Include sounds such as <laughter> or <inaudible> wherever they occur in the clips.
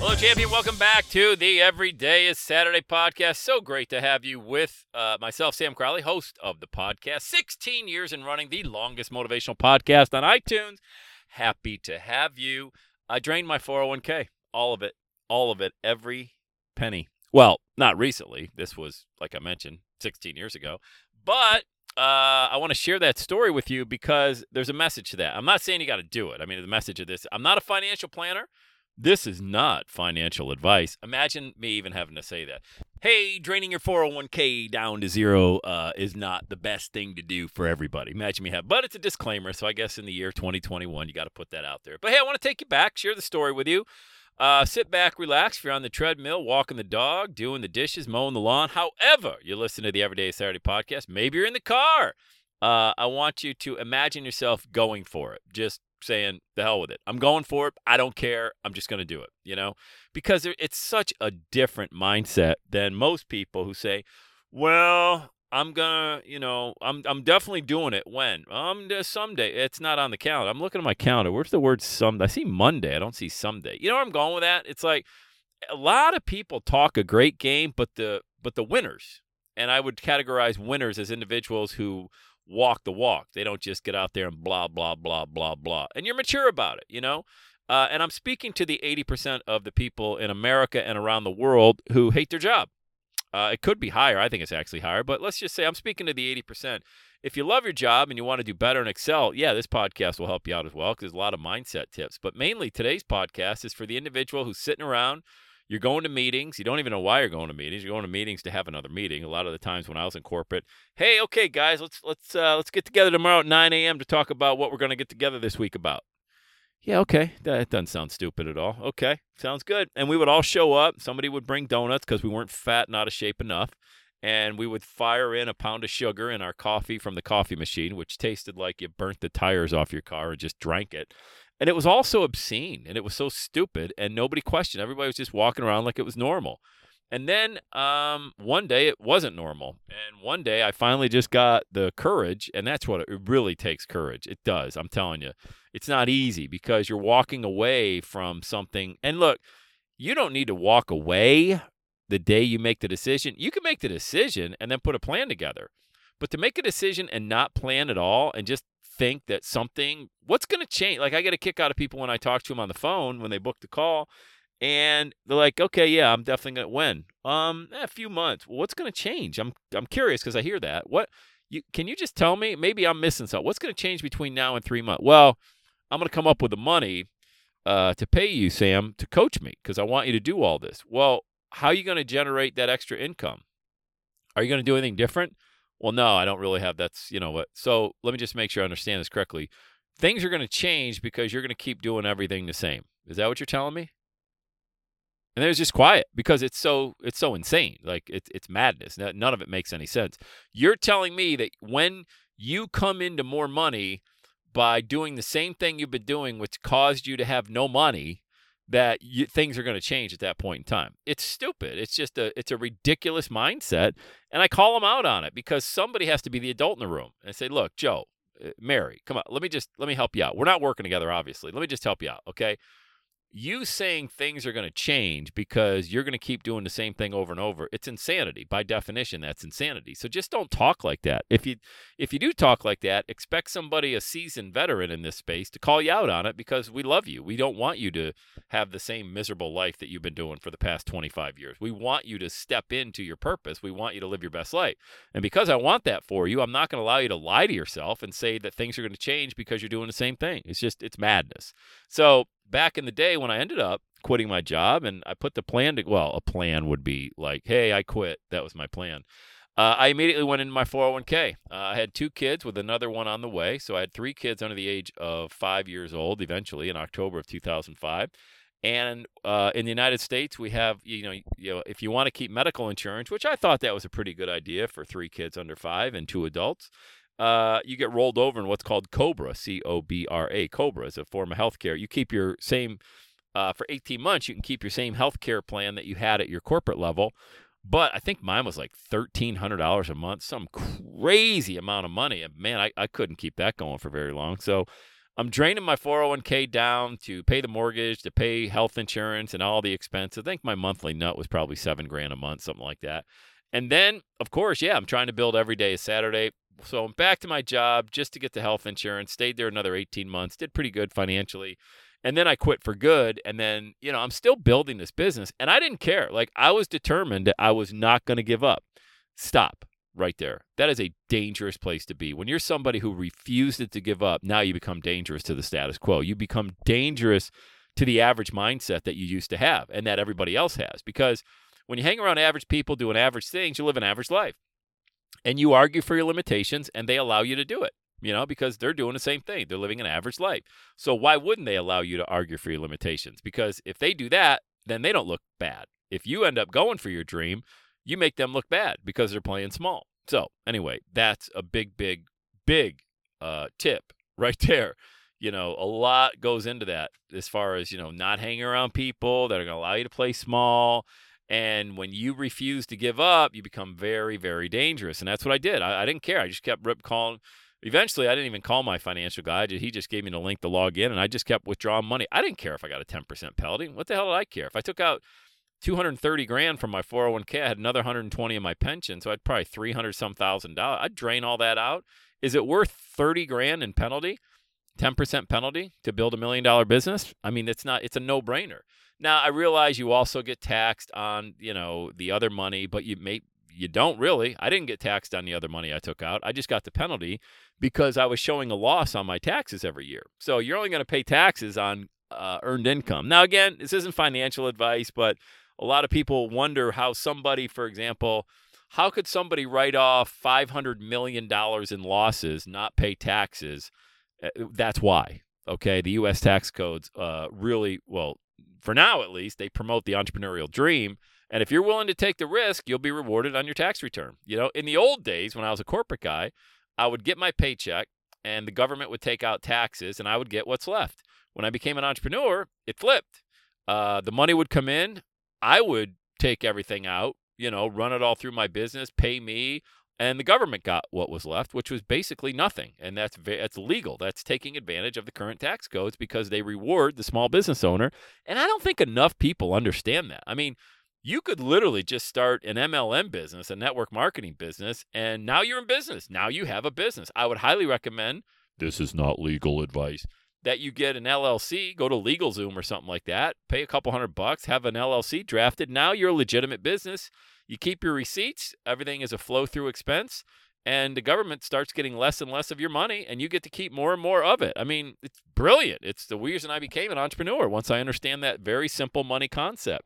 Hello, champion. Welcome back to the Everyday is Saturday podcast. So great to have you with uh, myself, Sam Crowley, host of the podcast. 16 years in running the longest motivational podcast on iTunes. Happy to have you. I drained my 401k, all of it, all of it, every penny. Well, not recently. This was, like I mentioned, 16 years ago. But uh, I want to share that story with you because there's a message to that. I'm not saying you got to do it. I mean, the message of this I'm not a financial planner. This is not financial advice. Imagine me even having to say that. Hey, draining your 401k down to zero uh, is not the best thing to do for everybody. Imagine me have, but it's a disclaimer. So I guess in the year 2021, you got to put that out there. But hey, I want to take you back, share the story with you. Uh, sit back, relax. If you're on the treadmill, walking the dog, doing the dishes, mowing the lawn, however you listen to the Everyday Saturday podcast, maybe you're in the car. Uh, I want you to imagine yourself going for it. Just saying the hell with it. I'm going for it. I don't care. I'm just going to do it, you know? Because it's such a different mindset than most people who say, "Well, I'm going to, you know, I'm I'm definitely doing it when? Um someday. It's not on the calendar. I'm looking at my calendar. Where's the word some? I see Monday. I don't see someday. You know where I'm going with that? It's like a lot of people talk a great game, but the but the winners, and I would categorize winners as individuals who walk the walk. They don't just get out there and blah, blah, blah, blah, blah. And you're mature about it, you know? Uh, and I'm speaking to the 80% of the people in America and around the world who hate their job. Uh, it could be higher. I think it's actually higher. But let's just say I'm speaking to the 80%. If you love your job and you want to do better and excel, yeah, this podcast will help you out as well because there's a lot of mindset tips. But mainly today's podcast is for the individual who's sitting around you're going to meetings. You don't even know why you're going to meetings. You're going to meetings to have another meeting. A lot of the times when I was in corporate, hey, okay, guys, let's let's uh, let's get together tomorrow at 9 a.m. to talk about what we're going to get together this week about. Yeah, okay, that doesn't sound stupid at all. Okay, sounds good. And we would all show up. Somebody would bring donuts because we weren't fat and out of shape enough. And we would fire in a pound of sugar in our coffee from the coffee machine, which tasted like you burnt the tires off your car and just drank it. And it was all so obscene and it was so stupid and nobody questioned. Everybody was just walking around like it was normal. And then um, one day it wasn't normal. And one day I finally just got the courage, and that's what it really takes courage. It does. I'm telling you. It's not easy because you're walking away from something. And look, you don't need to walk away the day you make the decision. You can make the decision and then put a plan together. But to make a decision and not plan at all and just think that something what's going to change? Like i get a kick out of people when i talk to them on the phone when they book the call and they're like okay yeah i'm definitely going to win um eh, a few months. Well, what's going to change? I'm i'm curious because i hear that. What you can you just tell me? Maybe i'm missing something. What's going to change between now and three months well i'm going to come up with the money uh, to pay you sam to coach me because i want you to do all this. Well how are you going to generate that extra income? Are you going to do anything different well, no, I don't really have that's, you know what. So let me just make sure I understand this correctly. Things are going to change because you're going to keep doing everything the same. Is that what you're telling me? And then it's just quiet because it's so it's so insane. Like it's it's madness. None of it makes any sense. You're telling me that when you come into more money by doing the same thing you've been doing, which caused you to have no money, that you, things are going to change at that point in time. It's stupid. It's just a it's a ridiculous mindset, and I call them out on it because somebody has to be the adult in the room and say, "Look, Joe, uh, Mary, come on, let me just let me help you out. We're not working together, obviously. Let me just help you out, okay? You saying things are going to change because you're going to keep doing the same thing over and over it's insanity. By definition that's insanity. So just don't talk like that. If you if you do talk like that expect somebody a seasoned veteran in this space to call you out on it because we love you. We don't want you to have the same miserable life that you've been doing for the past 25 years. We want you to step into your purpose. We want you to live your best life. And because i want that for you i'm not going to allow you to lie to yourself and say that things are going to change because you're doing the same thing. It's just it's madness. So back in the day when I ended up quitting my job and I put the plan to, well, a plan would be like, hey, I quit. That was my plan. Uh, I immediately went into my 401k. Uh, I had two kids with another one on the way. So I had three kids under the age of five years old eventually in October of 2005. And uh, in the United States, we have, you know, you know, if you want to keep medical insurance, which I thought that was a pretty good idea for three kids under five and two adults, uh, you get rolled over in what's called COBRA, C O B R A. COBRA is a form of health care. You keep your same, uh, for 18 months, you can keep your same health care plan that you had at your corporate level. But I think mine was like $1,300 a month, some crazy amount of money. And man, I, I couldn't keep that going for very long. So I'm draining my 401k down to pay the mortgage, to pay health insurance, and all the expenses. I think my monthly nut was probably seven grand a month, something like that. And then, of course, yeah, I'm trying to build every day a Saturday so I'm back to my job just to get the health insurance. Stayed there another 18 months. Did pretty good financially. And then I quit for good. And then, you know, I'm still building this business and I didn't care. Like I was determined that I was not going to give up. Stop right there. That is a dangerous place to be. When you're somebody who refused to give up, now you become dangerous to the status quo. You become dangerous to the average mindset that you used to have and that everybody else has. Because when you hang around average people doing average things, you live an average life and you argue for your limitations and they allow you to do it you know because they're doing the same thing they're living an average life. So why wouldn't they allow you to argue for your limitations? Because if they do that then they don't look bad. If you end up going for your dream you make them look bad because they're playing small. So anyway that's a big big big uh, tip <laughs> right there. You know a lot goes into that as far as you know not hanging around people that are going to allow you to play small and when you refuse to give up, you become very, very dangerous. And that's what I did. I, I didn't care. I just kept rip calling. Eventually, I didn't even call my financial guy. He just gave me the link to log in, and I just kept withdrawing money. I didn't care if I got a 10% penalty. What the hell did I care? If I took out 230 grand from my 401k, I had another 120 in my pension, so I'd probably 300 some thousand dollars. I'd drain all that out. Is it worth 30 grand in penalty? 10% penalty to build a million dollar business? I mean, it's not, it's a no brainer. Now, I realize you also get taxed on, you know, the other money, but you may, you don't really. I didn't get taxed on the other money I took out. I just got the penalty because I was showing a loss on my taxes every year. So you're only going to pay taxes on uh, earned income. Now, again, this isn't financial advice, but a lot of people wonder how somebody, for example, how could somebody write off $500 million in losses, not pay taxes? Uh, that's why. Okay, the U.S. tax codes uh, really well for now at least. They promote the entrepreneurial dream, and if you're willing to take the risk, you'll be rewarded on your tax return. You know, in the old days when I was a corporate guy, I would get my paycheck, and the government would take out taxes, and I would get what's left. When I became an entrepreneur, it flipped. Uh, the money would come in, I would take everything out, you know, run it all through my business, pay me and the government got what was left, which was basically nothing. And that's that's legal. That's taking advantage of the current tax codes because they reward the small business owner. And I don't think enough people understand that. I mean, you could literally just start an MLM business, a network marketing business, and now you're in business. Now you have a business. I would highly recommend this is not legal advice that you get an LLC, go to LegalZoom or something like that, pay a couple hundred bucks, have an LLC drafted. Now you're a legitimate business you keep your receipts, everything is a flow through expense, and the government starts getting less and less of your money, and you get to keep more and more of it. I mean, it's brilliant. It's the reason I became an entrepreneur once I understand that very simple money concept.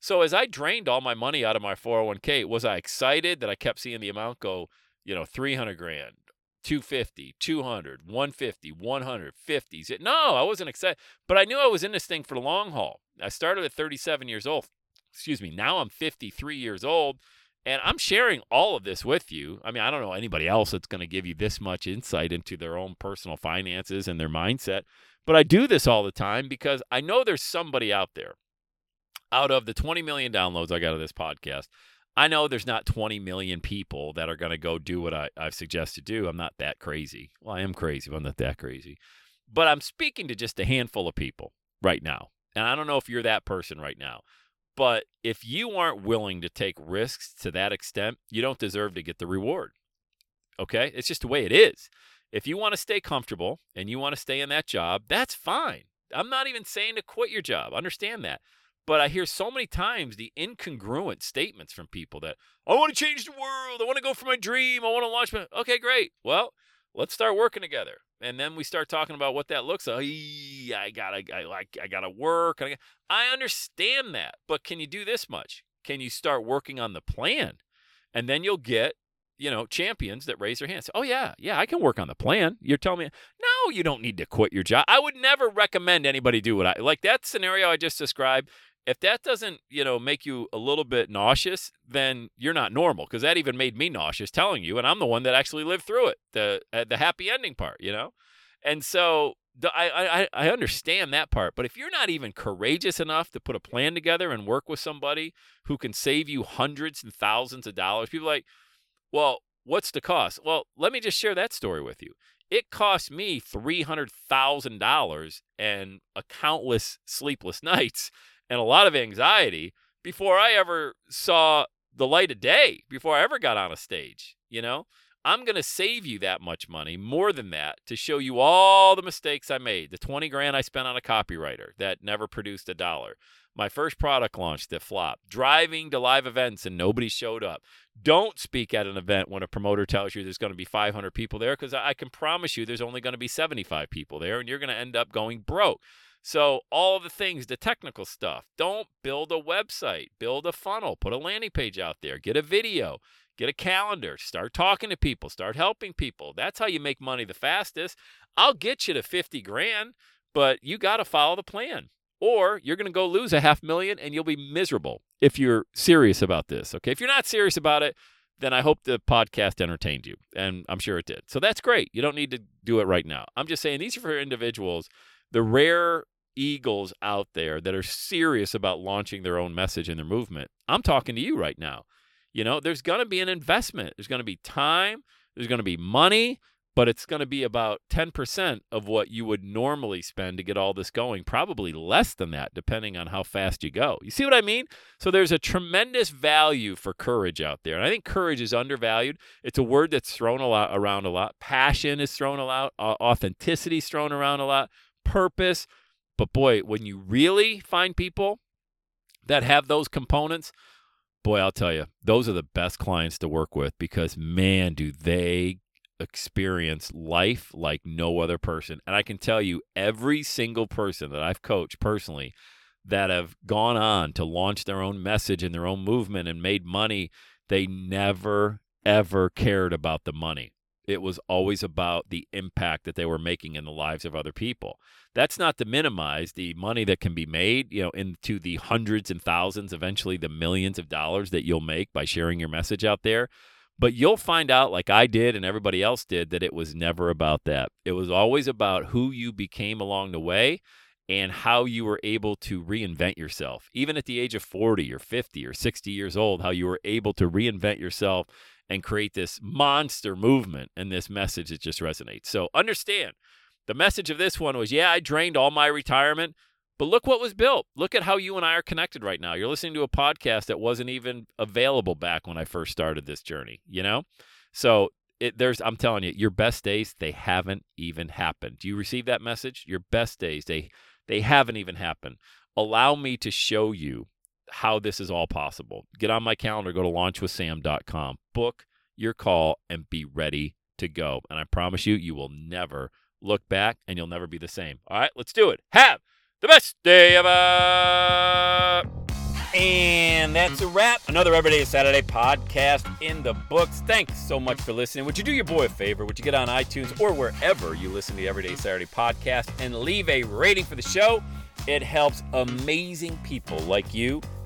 So as I drained all my money out of my 401k, was I excited that I kept seeing the amount go, you know, 300 grand, 250, 200, 150, 150. No, I wasn't excited, but I knew I was in this thing for the long haul. I started at 37 years old excuse me, now I'm 53 years old and I'm sharing all of this with you. I mean, I don't know anybody else that's going to give you this much insight into their own personal finances and their mindset, but I do this all the time because I know there's somebody out there. Out of the 20 million downloads I got of this podcast, I know there's not 20 million people that are going to go do what I, I've suggested to do. I'm not that crazy. Well, I am crazy, but I'm not that crazy. But I'm speaking to just a handful of people right now And I don't know if you're that person right now. But if you aren't willing to take risks to that extent, you don't deserve to get the reward. Okay? It's just the way it is. If you want to stay comfortable and you want to stay in that job, that's fine. I'm not even saying to quit your job. Understand that. But I hear so many times the incongruent statements from people that I want to change the world. I want to go for my dream. I want to launch my. Okay, great. Well, let's start working together. And then we start talking about what that looks like. I gotta, I like, I gotta work. I, I understand that, but can you do this much? Can you start working on the plan? And then you'll get you know, champions that raise their hands. Oh yeah, yeah, I can work on the plan. You're telling me, no, you don't need to quit your job. I would never recommend anybody do what I like. That scenario I just described. If that doesn't, you know, make you a little bit nauseous, then you're not normal. Because that even made me nauseous telling you, and I'm the one that actually lived through it, the uh, the happy ending part, you know. And so the, I, I I understand that part, but if you're not even courageous enough to put a plan together and work with somebody who can save you hundreds and thousands of dollars, people like, well, what's the cost? Well, let me just share that story with you. It cost me $300,000 and a countless sleepless <laughs> nights and a lot of anxiety before I ever saw the light of day, before I ever got on a stage, you know? I'm going to save you that much money, more than that, to show you all the mistakes I made. The 20 grand I spent on a copywriter that never produced a dollar my first product launch that flopped, driving to live events and nobody showed up. Don't speak at an event when a promoter tells you there's going to be 500 people there because I can promise you there's only going to be 75 people there and you're going to end up going broke. So, all the things, the technical stuff, don't build a website, build a funnel, put a landing page out there, get a video, get a calendar, start talking to people, start helping people. That's how you make money the fastest. I'll get you to 50 grand, but you got to follow the plan or you're going to go lose a half million and you'll be miserable if you're serious about this. Okay. If you're not serious about it, then I hope the podcast entertained you. And I'm sure it did. So that's great. You don't need to do it right now. I'm just saying these are for individuals, the rare eagles out there that are serious about launching their own message and their movement. I'm talking to you right now. You know, there's going to be an investment, there's going to be time, there's going to be money, but it's going to be about 10% of what you would normally spend to get all this going, probably less than that, depending on how fast you go. You see what I mean? So there's a tremendous value for courage out there. And I think courage is undervalued. It's a word that's thrown a lot around a lot. Passion is thrown a lot, authenticity is thrown around a lot, purpose. But boy, when you really find people that have those components, boy, I'll tell you, those are the best clients to work with because man, do they experience life like no other person. And I can tell you, every single person that I've coached personally that have gone on to launch their own message and their own movement and made money, they never, ever cared about the money. It was always about the impact that they were making in the lives of other people. That's not to minimize the money that can be made, you know, into the hundreds and thousands, eventually the millions of dollars that you'll make by sharing your message out there. But you'll find out, like I did and everybody else did, that it was never about that. It was always about who you became along the way and how you were able to reinvent yourself. Even at the age of 40 or 50 or 60 years old, how you were able to reinvent yourself and create this monster movement and this message that just resonates. So understand the message of this one was yeah, I drained all my retirement but look what was built. Look at how you and I are connected right now. You're listening to a podcast that wasn't even available back when I first started this journey, you know? So it, there's I'm telling you, your best days they haven't even happened. Do you receive that message? Your best days they they haven't even happened. Allow me to show you how this is all possible. Get on my calendar, go to launchwithsam.com, book your call and be ready to go. And I promise you you will never look back and you'll never be the same. All right, let's do it. Have the best day ever. And that's a wrap. Another Everyday Saturday podcast in the books. Thanks so much for listening. Would you do your boy a favor? Would you get on iTunes or wherever you listen to the Everyday Saturday podcast and leave a rating for the show? It helps amazing people like you